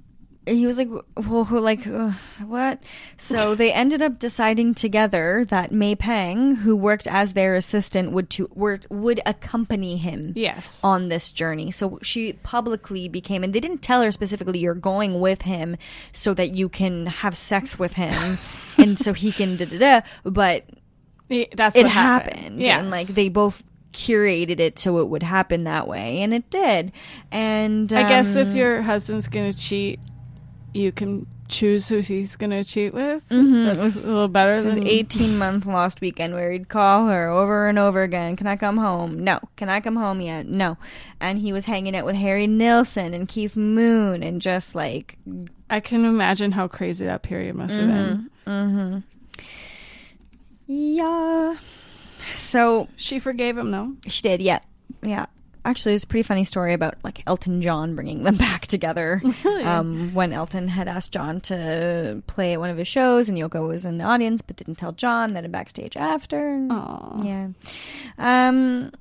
he was like, well, like uh, what? So [laughs] they ended up deciding together that May Pang, who worked as their assistant, would to would, would accompany him Yes. on this journey. So she publicly became, and they didn't tell her specifically, you're going with him so that you can have sex with him [laughs] and so he can da da da. But That's it what happened. happened. Yes. And like they both curated it so it would happen that way. And it did. And I guess if um, your husband's gonna cheat, you can choose who he's gonna cheat with. Mhm. It That's was- a little better It was than 18 month lost weekend where he'd call her over and over again. Can I come home? No. Can I come home yet? No. And he was hanging out with Harry Nilsson and Keith Moon and just like I can imagine how crazy that period must have been. Mm-hmm. Yeah. So She forgave him though. she did, yeah. Yeah. Actually, it's a pretty funny story about like Elton John bringing them [laughs] back together. Um, when Elton had asked John to play at one of his shows, and Yoko was in the audience but didn't tell John. Then backstage after. Aw. Yeah. Um.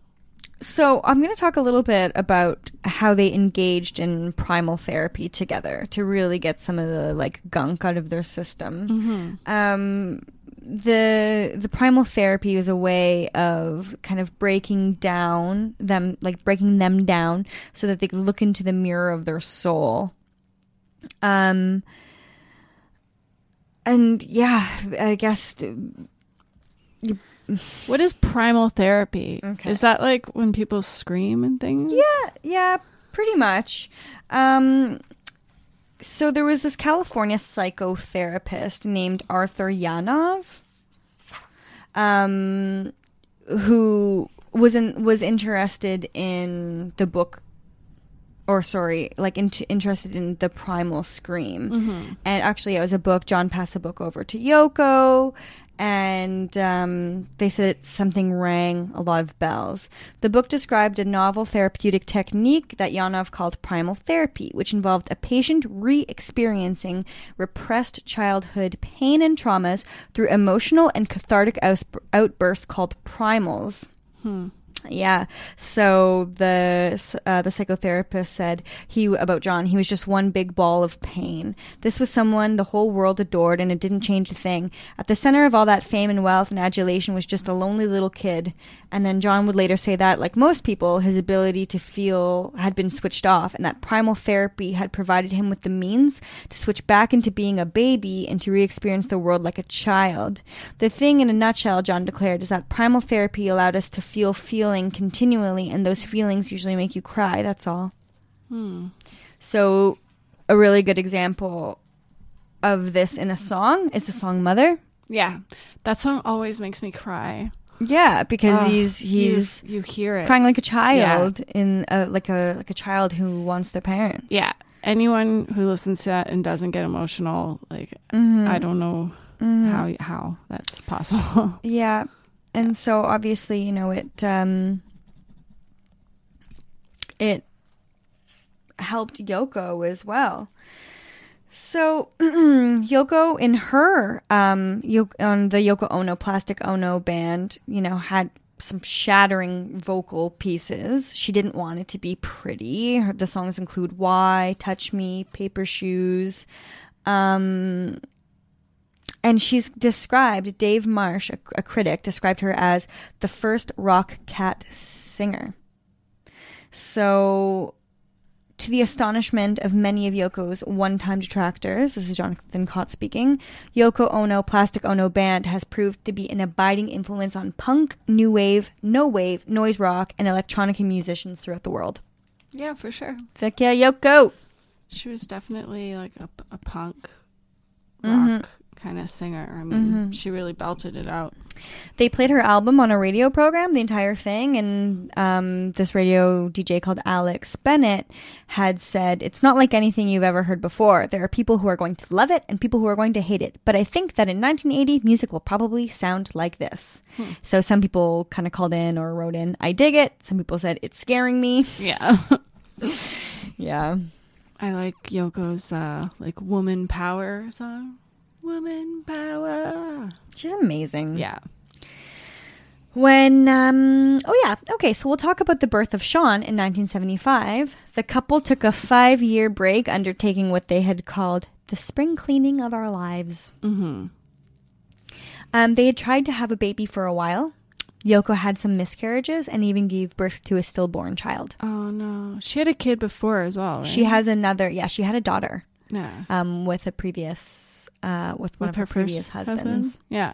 So I'm going to talk a little bit about how they engaged in primal therapy together to really get some of the like gunk out of their system. Mm-hmm. Um, the the primal therapy was a way of kind of breaking down them, like breaking them down, so that they could look into the mirror of their soul. Um. And yeah, I guess What is primal therapy? Okay. Is that like when people scream and things? Yeah, yeah, pretty much. Um, so there was this California psychotherapist named Arthur Yanov, um, who was in, was interested in the book, or sorry, like into interested in the primal scream. And actually, it was a book. John passed the book over to Yoko, and um, they said something rang a lot of bells. The book described a novel therapeutic technique that Yanov called primal therapy, which involved a patient re experiencing repressed childhood pain and traumas through emotional and cathartic outbursts called primals. Yeah. So the uh, the psychotherapist said he about John. He was just one big ball of pain. This was someone the whole world adored, and it didn't change a thing. At the center of all that fame and wealth and adulation was just a lonely little kid. And then John would later say that, like most people, his ability to feel had been switched off, and that primal therapy had provided him with the means to switch back into being a baby and to re-experience the world like a child. The thing, in a nutshell, John declared, is that primal therapy allowed us to feel feel feeling continually, and those feelings usually make you cry. That's all. So, a really good example of this in a song is the song "Mother." Yeah. That song always makes me cry. Yeah, because he's he's you, you hear it. crying like a child in a, like a like a child who wants their parents. Yeah. Anyone who listens to that and doesn't get emotional, like Mm-hmm. I don't know how how that's possible. [laughs] Yeah. And so obviously, you know, it um it helped Yoko as well. So [clears throat] Yoko in her um Yo- on the Yoko Ono Plastic Ono band, you know, had some shattering vocal pieces. She didn't want it to be pretty. Her, the songs include Why, Touch Me, Paper Shoes. Um and she's described Dave Marsh, a, a critic, described her as the first rock cat singer. So, to the astonishment of many of Yoko's one-time detractors, this is Jonathan Cott speaking, Yoko Ono Plastic Ono Band has proved to be an abiding influence on punk, new wave, no wave, noise rock, and electronic musicians throughout the world. yeah, for sure. Fuck yeah, Yoko! She was definitely like a, a punk Mm-hmm. Kind of singer. I mean, she really belted it out. they played her album on a radio program, the entire thing, and um, this radio DJ called Alex Bennett had said, It's not like anything you've ever heard before. There are people who are going to love it and people who are going to hate it. But I think that in 1980, music will probably sound like this. So some people kind of called in or wrote in, I dig it. Some people said, It's scaring me. Yeah. [laughs] Yeah. I like Yoko's uh like woman power song. Woman power. She's amazing. Yeah. When, um, oh yeah, okay, so we'll talk about the birth of Sean in 1975. The couple took a five year break, undertaking what they had called the spring cleaning of our lives. Mm-hmm. Um, they had tried to have a baby for a while. Yoko had some miscarriages and even gave birth to a stillborn child. Oh no. She had a kid before as well, right? She has another, yeah, she had a daughter yeah. um, with a previous, uh, with one With of her, her previous husbands. husband. Yeah.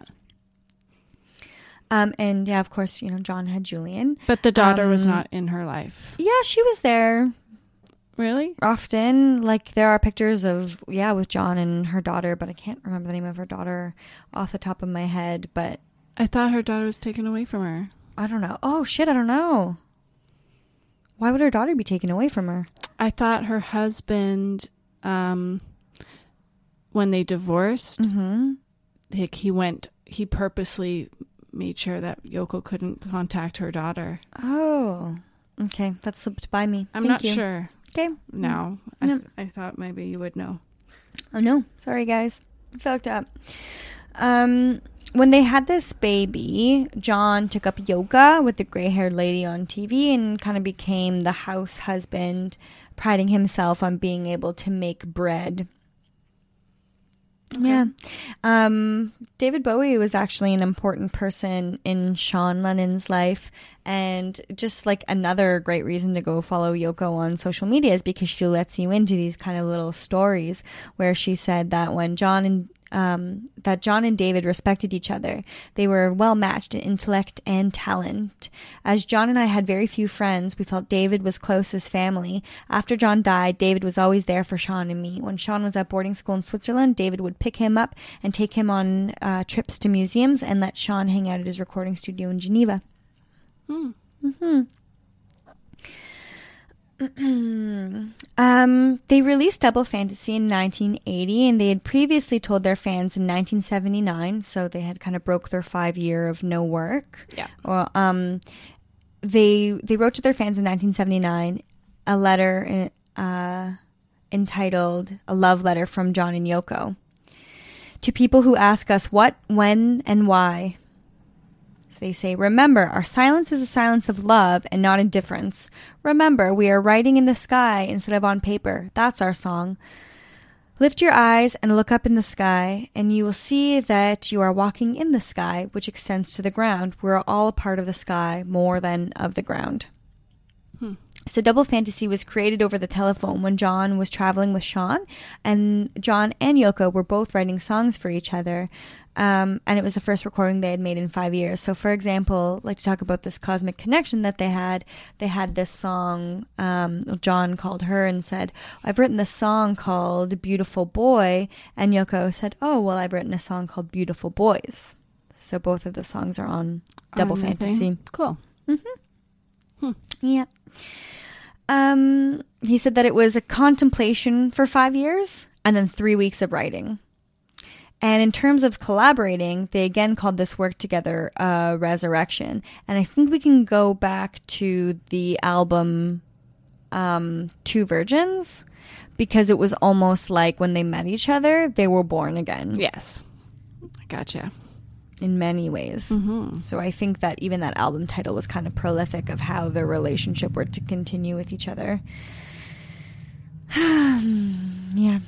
Um, and yeah, of course, you know, John had Julian. But the daughter was Um, not in her life. Yeah, she was there. Really? often like there are pictures of yeah with john and her daughter but i can't remember the name of her daughter off the top of my head but I thought her daughter was taken away from her. i don't know oh shit i don't know why would her daughter be taken away from her I thought her husband um when they divorced, mm-hmm. like he went he purposely made sure that Yoko couldn't contact her daughter. oh okay that slipped by me I'm Thank not you. sure okay now. I, No. th- I thought maybe you would know. oh no sorry guys I fucked up um when they had this baby, John took up yoga with the gray haired lady on TV and kind of became the house husband, priding himself on being able to make bread. Yeah. Um, David Bowie was actually an important person in Sean Lennon's life. And just like another great reason to go follow Yoko on social media is because she lets you into these kind of little stories where she said that when John and um, that John and David respected each other. They were well matched in intellect and talent. As John and I had very few friends, we felt David was close as family. After John died, David was always there for Sean and me. When Sean was at boarding school in Switzerland, David would pick him up and take him on uh, trips to museums and let Sean hang out at his recording studio in Geneva. Hmm. hmm [clears throat] um, they released Double Fantasy in 1980, and they had previously told their fans in 1979, so they had kind of broke their five year of no work. Yeah. Well, um, they they wrote to their fans in 1979 a letter uh, entitled "A Love Letter from John and Yoko." To people who ask us what, when, and why, they say, Remember, our silence is a silence of love and not indifference. Remember, we are writing in the sky instead of on paper. That's our song. Lift your eyes and look up in the sky, and you will see that you are walking in the sky, which extends to the ground. We're all a part of the sky more than of the ground. Hmm. So, Double Fantasy was created over the telephone when John was traveling with Sean, and John and Yoko were both writing songs for each other. Um, and it was the first recording they had made in five years. So, for example, like to talk about this cosmic connection that they had. They had this song. Um, John called her and said, "I've written this song called Beautiful Boy," and Yoko said, "Oh, well, I've written a song called Beautiful Boys." So both of the songs are on Double On Fantasy. Cool. Yeah. Um, he said that it was a contemplation for five years and then three weeks of writing. And in terms of collaborating, they again called this work together uh, Resurrection. And I think we can go back to the album um, Two Virgins because it was almost like when they met each other, they were born again Yes. Gotcha. In many ways. Mm-hmm. So I think that even that album title was kind of prolific of how their relationship were to continue with each other. [sighs] yeah.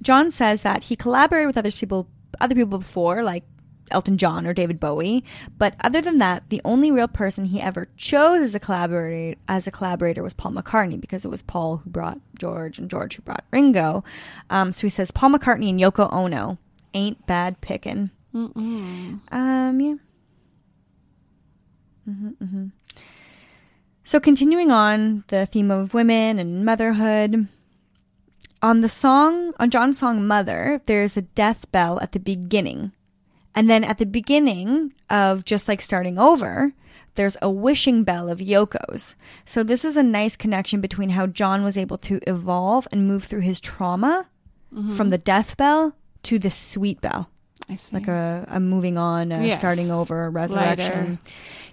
John says that he collaborated with other people other people before, like Elton John or David Bowie, but other than that, the only real person he ever chose as a collaborator as a collaborator was Paul McCartney because it was Paul who brought George and George who brought Ringo. Um, so he says Paul McCartney and Yoko Ono ain't bad picking. Mm-mm. Um, yeah. hmm hmm So, continuing on the theme of women and motherhood, on the song, on John's song Mother, there's a death bell at the beginning. And then at the beginning of Just Like Starting Over, there's a wishing bell of Yoko's. So, this is a nice connection between how John was able to evolve and move through his trauma from the death bell to the sweet bell I see. like a, a moving on, a Yes. starting over, a resurrection. Lighter.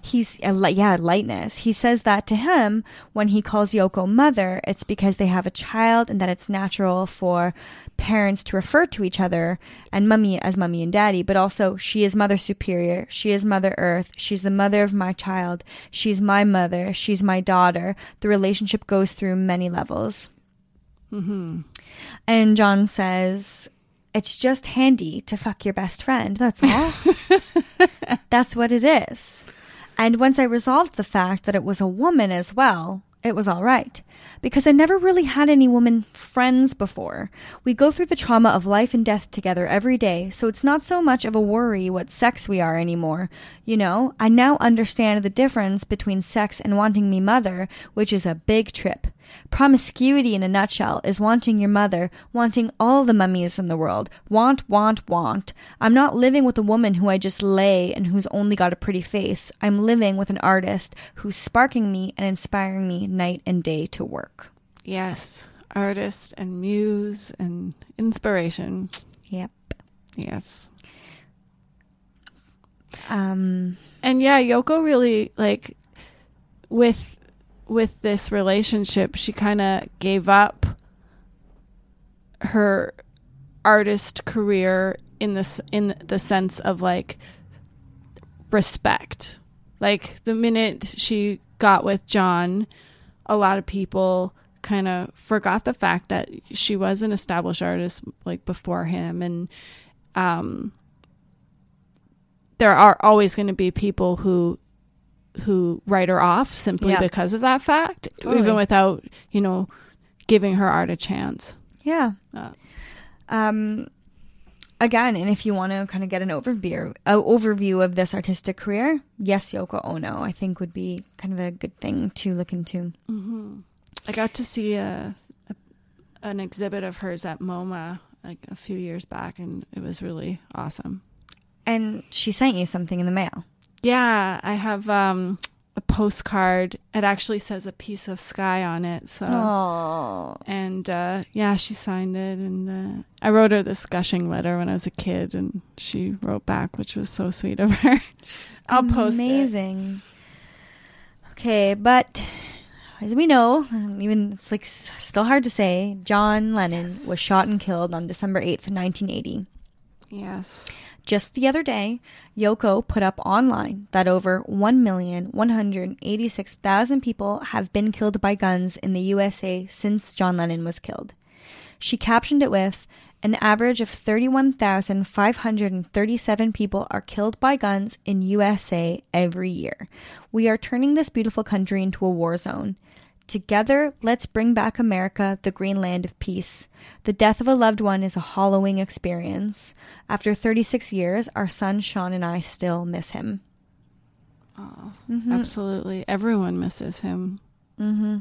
He's a, li- yeah, lightness. He says that to him when he calls Yoko mother. It's because they have a child, and that it's natural for parents to refer to each other and mummy as mummy and daddy. But also, she is mother superior. She is mother earth. She's the mother of my child. She's my mother. She's my daughter. The relationship goes through many levels. Mm-hmm. And John says, It's just handy to fuck your best friend. That's all. [laughs] That's what it is. And once I resolved the fact that it was a woman as well, it was all right. Because I never really had any woman friends before. We go through the trauma of life and death together every day, so it's not so much of a worry what sex we are anymore. You know, I now understand the difference between sex and wanting me mother, which is a big trip. Promiscuity in a nutshell is wanting your mother, wanting all the mummies in the world. Want, want, want. I'm not living with a woman who I just lay and who's only got a pretty face. I'm living with an artist who's sparking me and inspiring me night and day to work. Yes. Artist and muse and inspiration. Yep. Yes. Um, And yeah, Yoko really like with with this relationship, she kind of gave up her artist career in this in the sense of like respect. Like the minute she got with John, a lot of people kind of forgot the fact that she was an established artist like before him and um there are always going to be people who who write her off simply because of that fact Totally. even without you know giving her art a chance yeah. Uh. Um, again, and if you want to kind of get an overview uh, overview of this artistic career, yes, Yoko Ono, I think would be kind of a good thing to look into. I got to see a, a an exhibit of hers at MoMA like a few years back, and it was really awesome. And she sent you something in the mail. Yeah, I have um, a postcard. It actually says a piece of sky on it. So, Oh, and uh, yeah, she signed it, and uh, I wrote her this gushing letter when I was a kid, and she wrote back, which was so sweet of her. [laughs] I'll post it. amazing. Okay, but as we know, even it's like s- still hard to say, John Lennon was shot and killed on December 8th, 1980. Yes. Just the other day, Yoko put up online that over 1,186,000 people have been killed by guns in the USA since John Lennon was killed. She captioned it with an average of 31,537 people are killed by guns in USA every year. We are turning this beautiful country into a war zone. Together, let's bring back America, the green land of peace. The death of a loved one is a hollowing experience. After 36 years, our son Sean and I still miss him. Oh, Absolutely. Everyone misses him. Mm-hmm.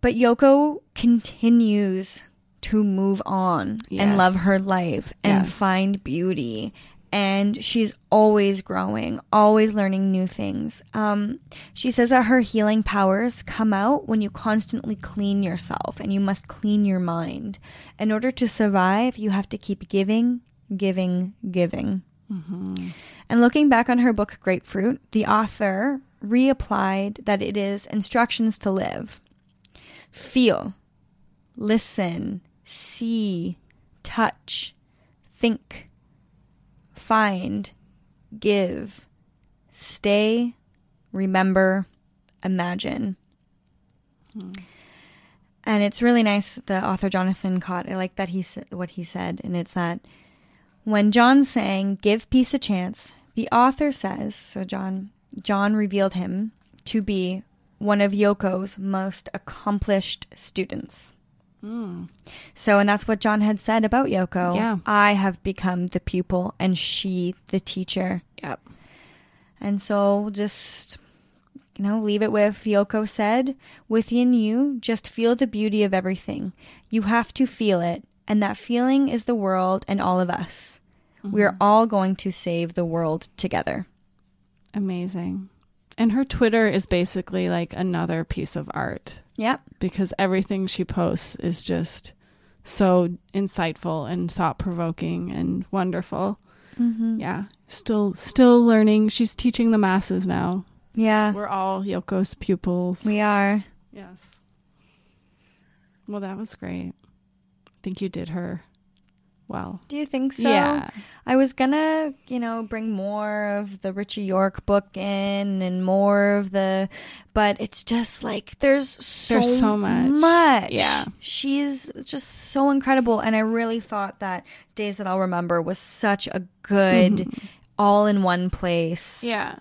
But Yoko continues to move on and love her life and Yes. find beauty. And she's always growing, always learning new things. Um, she says that her healing powers come out when you constantly clean yourself and you must clean your mind. In order to survive, you have to keep giving, giving, giving. And looking back on her book Grapefruit, the author reapplied that it is instructions to live. Feel, listen, see, touch, think, find, give, stay, remember, imagine. And it's really nice. The author Jonathan Cott. I like that he what he said, and it's that when John sang "Give Peace a Chance," the author says so. John John revealed him to be one of Yoko's most accomplished students. So, and that's what John had said about Yoko. Yeah. I have become the pupil and she the teacher. Yep. And so just, you know, leave it with Yoko said, within you, just feel the beauty of everything. You have to feel it. And that feeling is the world and all of us. We're mm-hmm. all going to save the world together. Amazing. And her Twitter is basically like another piece of art Yep. because everything she posts is just so insightful and thought provoking and wonderful. Mm-hmm. Yeah. Still still learning. She's teaching the masses now. Yeah. We're all Yoko's pupils. We are. yes. Well, that was great. I think you did her well. Do you think so? Yeah. I was gonna, you know, bring more of the Ritchie Yorke book in and more of the, but it's just like there's so, There's so much. much. Yeah. she's just so incredible, and I really thought that Days That I'll Remember was such a good, mm-hmm. all in one place. Yeah.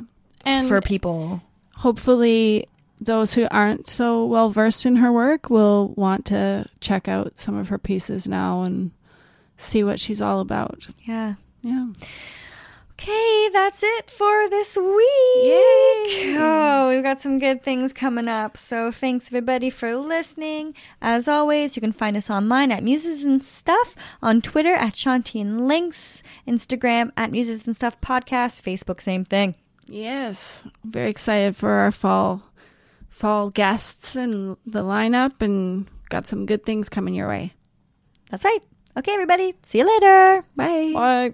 And for people. hopefully those who aren't so well versed in her work will want to check out some of her pieces now and see what she's all about. Yeah. Yeah. Okay, that's it for this week. Yay. Oh, we've got some good things coming up. So thanks everybody for listening. As always, you can find us online at Muses and Stuff, on Twitter at Shanti and Links, Instagram at Muses and Stuff Podcast, Facebook, same thing. Yes. Very excited for our fall fall guests and the lineup and got some good things coming your way. That's right. Okay, everybody. See you later. Bye. Bye.